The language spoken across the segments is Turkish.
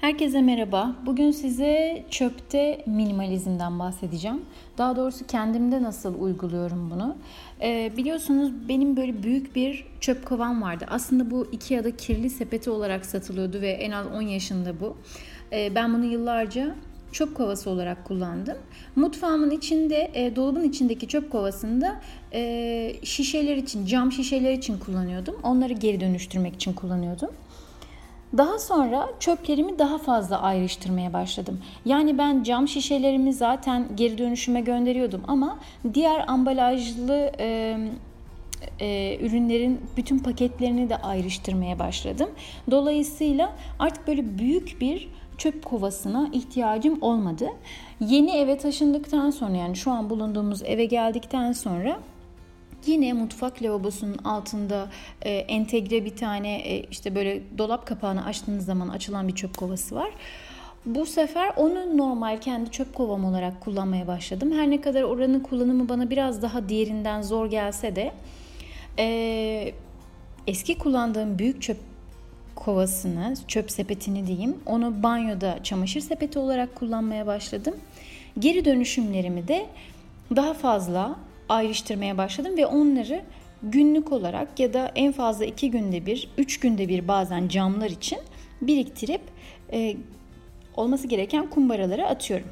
Herkese merhaba. Bugün size çöpte minimalizmden bahsedeceğim. Daha doğrusu kendimde nasıl uyguluyorum bunu. Ee, biliyorsunuz benim böyle büyük bir çöp kovam vardı. Aslında bu Ikea'da kirli sepeti olarak satılıyordu ve en az 10 yaşında bu. Ee, ben bunu yıllarca çöp kovası olarak kullandım. Mutfağımın içinde, e, dolabın içindeki çöp kovasında e, şişeler için, cam şişeler için kullanıyordum. Onları geri dönüştürmek için kullanıyordum. Daha sonra çöplerimi daha fazla ayrıştırmaya başladım. Yani ben cam şişelerimi zaten geri dönüşüme gönderiyordum ama diğer ambalajlı e, e, ürünlerin bütün paketlerini de ayrıştırmaya başladım. Dolayısıyla artık böyle büyük bir çöp kovasına ihtiyacım olmadı. Yeni eve taşındıktan sonra yani şu an bulunduğumuz eve geldikten sonra Yine mutfak lavabosunun altında e, entegre bir tane e, işte böyle dolap kapağını açtığınız zaman açılan bir çöp kovası var. Bu sefer onu normal kendi çöp kovam olarak kullanmaya başladım. Her ne kadar oranın kullanımı bana biraz daha diğerinden zor gelse de e, eski kullandığım büyük çöp kovasını, çöp sepetini diyeyim, onu banyoda çamaşır sepeti olarak kullanmaya başladım. Geri dönüşümlerimi de daha fazla ayrıştırmaya başladım ve onları günlük olarak ya da en fazla iki günde bir, üç günde bir bazen camlar için biriktirip e, olması gereken kumbaralara atıyorum.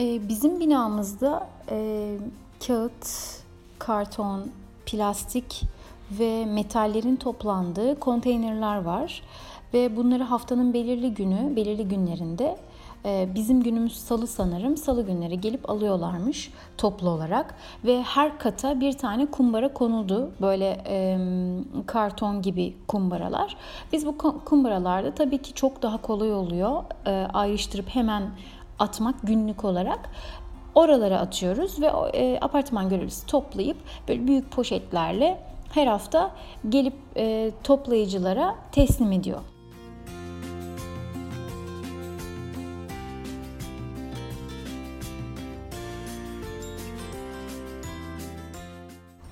E, bizim binamızda e, kağıt, karton, plastik ve metallerin toplandığı konteynerler var ve bunları haftanın belirli günü, belirli günlerinde bizim günümüz salı sanırım. Salı günleri gelip alıyorlarmış toplu olarak. Ve her kata bir tane kumbara konuldu. Böyle e, karton gibi kumbaralar. Biz bu kumbaralarda tabii ki çok daha kolay oluyor. E, ayrıştırıp hemen atmak günlük olarak. Oralara atıyoruz ve e, apartman görevlisi toplayıp böyle büyük poşetlerle her hafta gelip e, toplayıcılara teslim ediyor.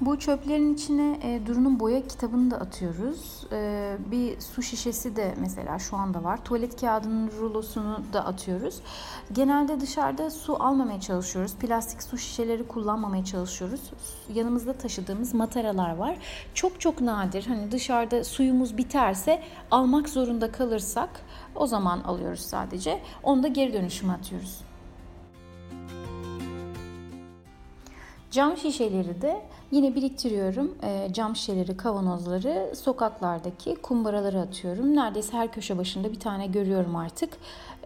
Bu çöplerin içine e, Duru'nun boya kitabını da atıyoruz. E, bir su şişesi de mesela şu anda var. Tuvalet kağıdının rulosunu da atıyoruz. Genelde dışarıda su almamaya çalışıyoruz. Plastik su şişeleri kullanmamaya çalışıyoruz. Yanımızda taşıdığımız mataralar var. Çok çok nadir. Hani dışarıda suyumuz biterse almak zorunda kalırsak o zaman alıyoruz sadece. Onu da geri dönüşüme atıyoruz. Cam şişeleri de yine biriktiriyorum. E, cam şişeleri, kavanozları sokaklardaki kumbaralara atıyorum. Neredeyse her köşe başında bir tane görüyorum artık.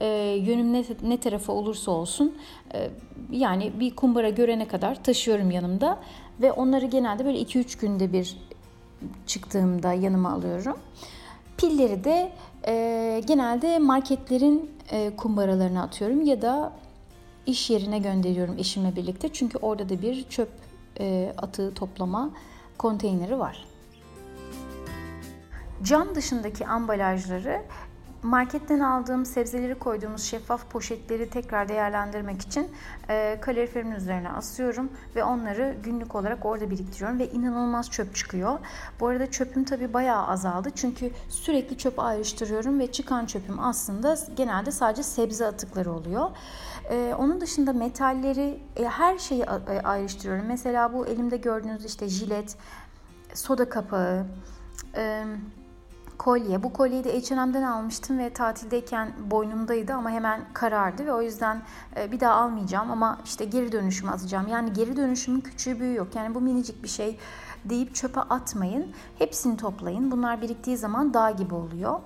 E, yönüm ne, ne tarafa olursa olsun e, yani bir kumbara görene kadar taşıyorum yanımda. Ve onları genelde böyle 2-3 günde bir çıktığımda yanıma alıyorum. Pilleri de e, genelde marketlerin e, kumbaralarına atıyorum ya da iş yerine gönderiyorum eşimle birlikte. Çünkü orada da bir çöp e, atığı toplama konteyneri var. Cam dışındaki ambalajları marketten aldığım sebzeleri koyduğumuz şeffaf poşetleri tekrar değerlendirmek için e, kaloriferimin üzerine asıyorum ve onları günlük olarak orada biriktiriyorum ve inanılmaz çöp çıkıyor. Bu arada çöpüm tabii bayağı azaldı çünkü sürekli çöp ayrıştırıyorum ve çıkan çöpüm aslında genelde sadece sebze atıkları oluyor. Ee, onun dışında metalleri e, her şeyi e, ayrıştırıyorum. Mesela bu elimde gördüğünüz işte jilet, soda kapağı, e, kolye. Bu kolyeyi de H&M'den almıştım ve tatildeyken boynumdaydı ama hemen karardı ve o yüzden e, bir daha almayacağım ama işte geri dönüşümü atacağım. Yani geri dönüşümün küçüğü büyüğü yok. Yani bu minicik bir şey deyip çöpe atmayın. Hepsini toplayın. Bunlar biriktiği zaman dağ gibi oluyor.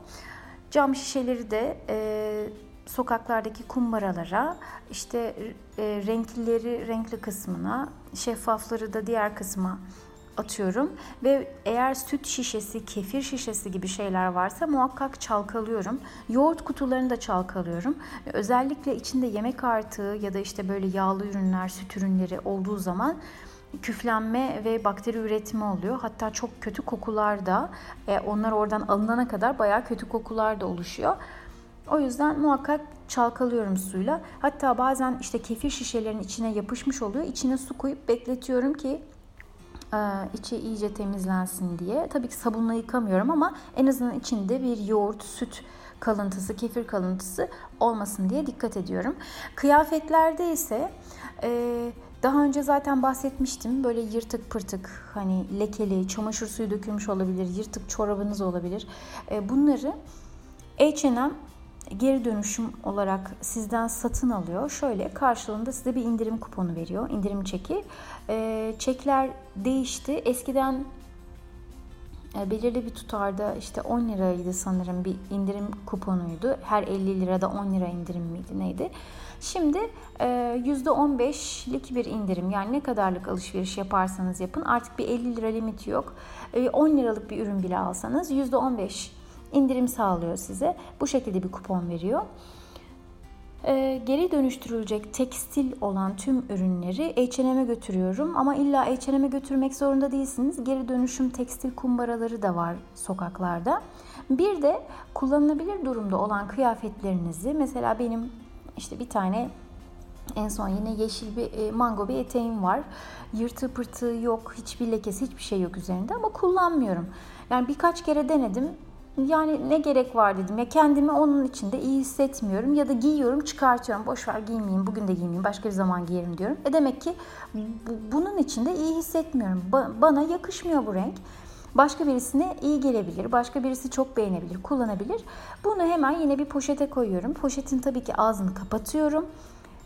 Cam şişeleri de e, sokaklardaki kumbaralara, işte e, renklileri renkli kısmına, şeffafları da diğer kısma atıyorum ve eğer süt şişesi, kefir şişesi gibi şeyler varsa muhakkak çalkalıyorum. Yoğurt kutularını da çalkalıyorum. Özellikle içinde yemek artığı ya da işte böyle yağlı ürünler, süt ürünleri olduğu zaman küflenme ve bakteri üretimi oluyor. Hatta çok kötü kokular da e, onlar oradan alınana kadar bayağı kötü kokular da oluşuyor. O yüzden muhakkak çalkalıyorum suyla. Hatta bazen işte kefir şişelerin içine yapışmış oluyor. İçine su koyup bekletiyorum ki e, içi iyice temizlensin diye. Tabii ki sabunla yıkamıyorum ama en azından içinde bir yoğurt, süt kalıntısı, kefir kalıntısı olmasın diye dikkat ediyorum. Kıyafetlerde ise e, daha önce zaten bahsetmiştim. Böyle yırtık pırtık, hani lekeli, çamaşır suyu dökülmüş olabilir, yırtık çorabınız olabilir. E, bunları H&M geri dönüşüm olarak sizden satın alıyor. Şöyle karşılığında size bir indirim kuponu veriyor. indirim çeki. E, çekler değişti. Eskiden e, belirli bir tutarda işte 10 liraydı sanırım bir indirim kuponuydu. Her 50 lirada 10 lira indirim miydi neydi? Şimdi %15'lik e, bir indirim yani ne kadarlık alışveriş yaparsanız yapın artık bir 50 lira limiti yok. 10 e, liralık bir ürün bile alsanız %15 indirim sağlıyor size. Bu şekilde bir kupon veriyor. E, geri dönüştürülecek tekstil olan tüm ürünleri H&M'e götürüyorum ama illa H&M'e götürmek zorunda değilsiniz. Geri dönüşüm tekstil kumbaraları da var sokaklarda. Bir de kullanılabilir durumda olan kıyafetlerinizi mesela benim işte bir tane en son yine yeşil bir e, mango bir eteğim var. Yırtığı pırtığı yok, hiçbir lekesi, hiçbir şey yok üzerinde ama kullanmıyorum. Yani birkaç kere denedim. Yani ne gerek var dedim. Ya kendimi onun içinde iyi hissetmiyorum ya da giyiyorum, çıkartıyorum. Boş ver giymeyeyim, bugün de giymeyeyim, başka bir zaman giyerim diyorum. E demek ki bu, bunun içinde iyi hissetmiyorum. Ba- bana yakışmıyor bu renk. Başka birisine iyi gelebilir, başka birisi çok beğenebilir, kullanabilir. Bunu hemen yine bir poşete koyuyorum. Poşetin tabii ki ağzını kapatıyorum.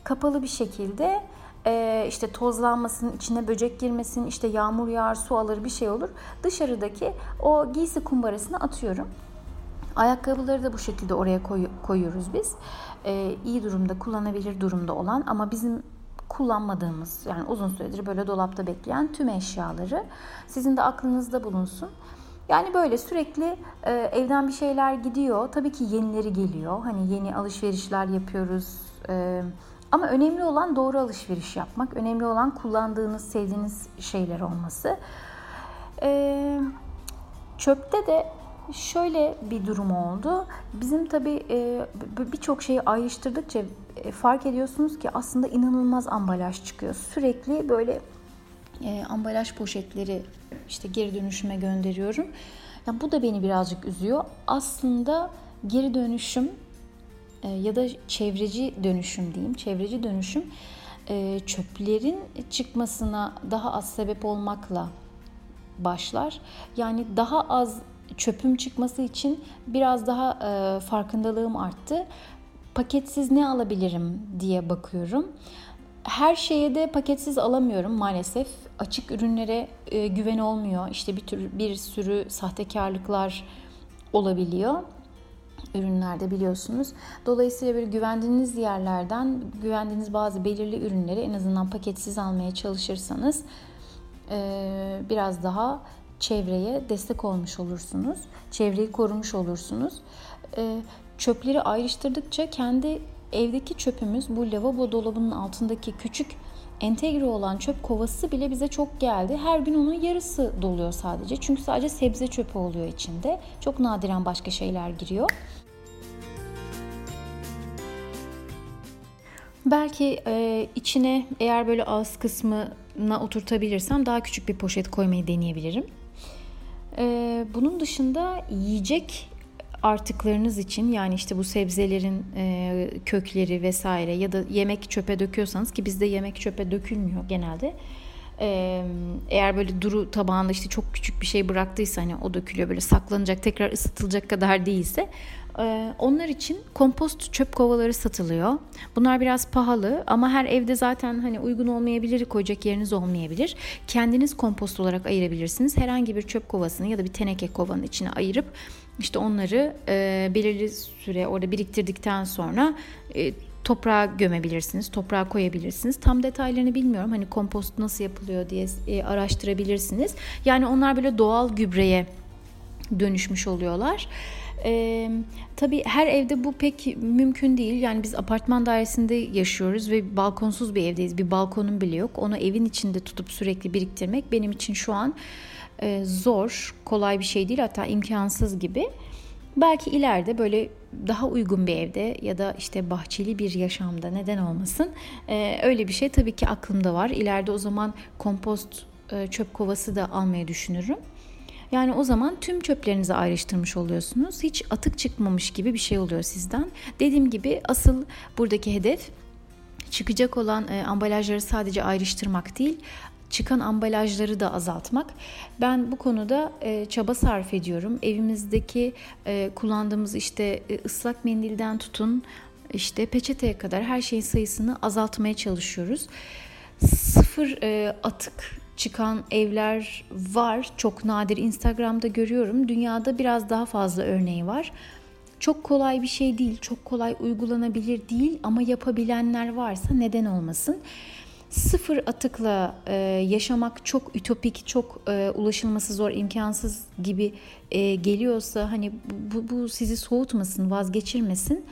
Kapalı bir şekilde e, işte tozlanmasın, içine böcek girmesin, işte yağmur yağar, su alır bir şey olur. Dışarıdaki o giysi kumbarasına atıyorum. Ayakkabıları da bu şekilde oraya koy, koyuyoruz biz. Ee, iyi durumda, kullanabilir durumda olan ama bizim kullanmadığımız yani uzun süredir böyle dolapta bekleyen tüm eşyaları sizin de aklınızda bulunsun. Yani böyle sürekli e, evden bir şeyler gidiyor. Tabii ki yenileri geliyor. Hani yeni alışverişler yapıyoruz. E, ama önemli olan doğru alışveriş yapmak. Önemli olan kullandığınız, sevdiğiniz şeyler olması. E, çöpte de şöyle bir durum oldu. Bizim tabii e, birçok şeyi ayrıştırdıkça e, fark ediyorsunuz ki aslında inanılmaz ambalaj çıkıyor. Sürekli böyle e, ambalaj poşetleri işte geri dönüşüme gönderiyorum. Ya bu da beni birazcık üzüyor. Aslında geri dönüşüm ya da çevreci dönüşüm diyeyim. Çevreci dönüşüm çöplerin çıkmasına daha az sebep olmakla başlar. Yani daha az çöpüm çıkması için biraz daha e, farkındalığım arttı. Paketsiz ne alabilirim diye bakıyorum. Her şeye de paketsiz alamıyorum maalesef. Açık ürünlere e, güven olmuyor. İşte bir tür bir sürü sahtekarlıklar olabiliyor ürünlerde biliyorsunuz. Dolayısıyla böyle güvendiğiniz yerlerden güvendiğiniz bazı belirli ürünleri en azından paketsiz almaya çalışırsanız e, biraz daha çevreye destek olmuş olursunuz. Çevreyi korumuş olursunuz. E, çöpleri ayrıştırdıkça kendi evdeki çöpümüz bu lavabo dolabının altındaki küçük entegre olan çöp kovası bile bize çok geldi. Her gün onun yarısı doluyor sadece. Çünkü sadece sebze çöpü oluyor içinde. Çok nadiren başka şeyler giriyor. Belki e, içine eğer böyle ağız kısmına oturtabilirsem daha küçük bir poşet koymayı deneyebilirim. Ee, bunun dışında yiyecek artıklarınız için yani işte bu sebzelerin e, kökleri vesaire ya da yemek çöpe döküyorsanız ki bizde yemek çöpe dökülmüyor genelde. Ee, eğer böyle duru tabağında işte çok küçük bir şey bıraktıysa hani o dökülüyor böyle saklanacak tekrar ısıtılacak kadar değilse ee, onlar için kompost çöp kovaları satılıyor. Bunlar biraz pahalı ama her evde zaten hani uygun olmayabilir, koyacak yeriniz olmayabilir. Kendiniz kompost olarak ayırabilirsiniz. Herhangi bir çöp kovasını ya da bir teneke kovanın içine ayırıp işte onları e, belirli süre orada biriktirdikten sonra e, toprağa gömebilirsiniz, toprağa koyabilirsiniz. Tam detaylarını bilmiyorum. Hani kompost nasıl yapılıyor diye e, araştırabilirsiniz. Yani onlar böyle doğal gübreye dönüşmüş oluyorlar. Ee, tabii her evde bu pek mümkün değil. Yani biz apartman dairesinde yaşıyoruz ve balkonsuz bir evdeyiz. Bir balkonum bile yok. Onu evin içinde tutup sürekli biriktirmek benim için şu an e, zor, kolay bir şey değil. Hatta imkansız gibi. Belki ileride böyle daha uygun bir evde ya da işte bahçeli bir yaşamda neden olmasın ee, öyle bir şey tabii ki aklımda var. İleride o zaman kompost e, çöp kovası da almayı düşünürüm. Yani o zaman tüm çöplerinizi ayrıştırmış oluyorsunuz. Hiç atık çıkmamış gibi bir şey oluyor sizden. Dediğim gibi asıl buradaki hedef çıkacak olan e, ambalajları sadece ayrıştırmak değil, çıkan ambalajları da azaltmak. Ben bu konuda e, çaba sarf ediyorum. Evimizdeki e, kullandığımız işte e, ıslak mendilden tutun işte peçeteye kadar her şeyin sayısını azaltmaya çalışıyoruz. Sıfır e, atık çıkan evler var. Çok nadir Instagram'da görüyorum. Dünyada biraz daha fazla örneği var. Çok kolay bir şey değil, çok kolay uygulanabilir değil ama yapabilenler varsa neden olmasın? Sıfır atıkla e, yaşamak çok ütopik, çok e, ulaşılması zor, imkansız gibi e, geliyorsa hani bu, bu sizi soğutmasın, vazgeçirmesin.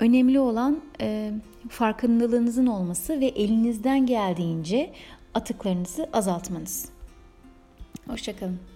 Önemli olan e, farkındalığınızın olması ve elinizden geldiğince atıklarınızı azaltmanız. Hoşçakalın.